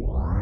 Wow.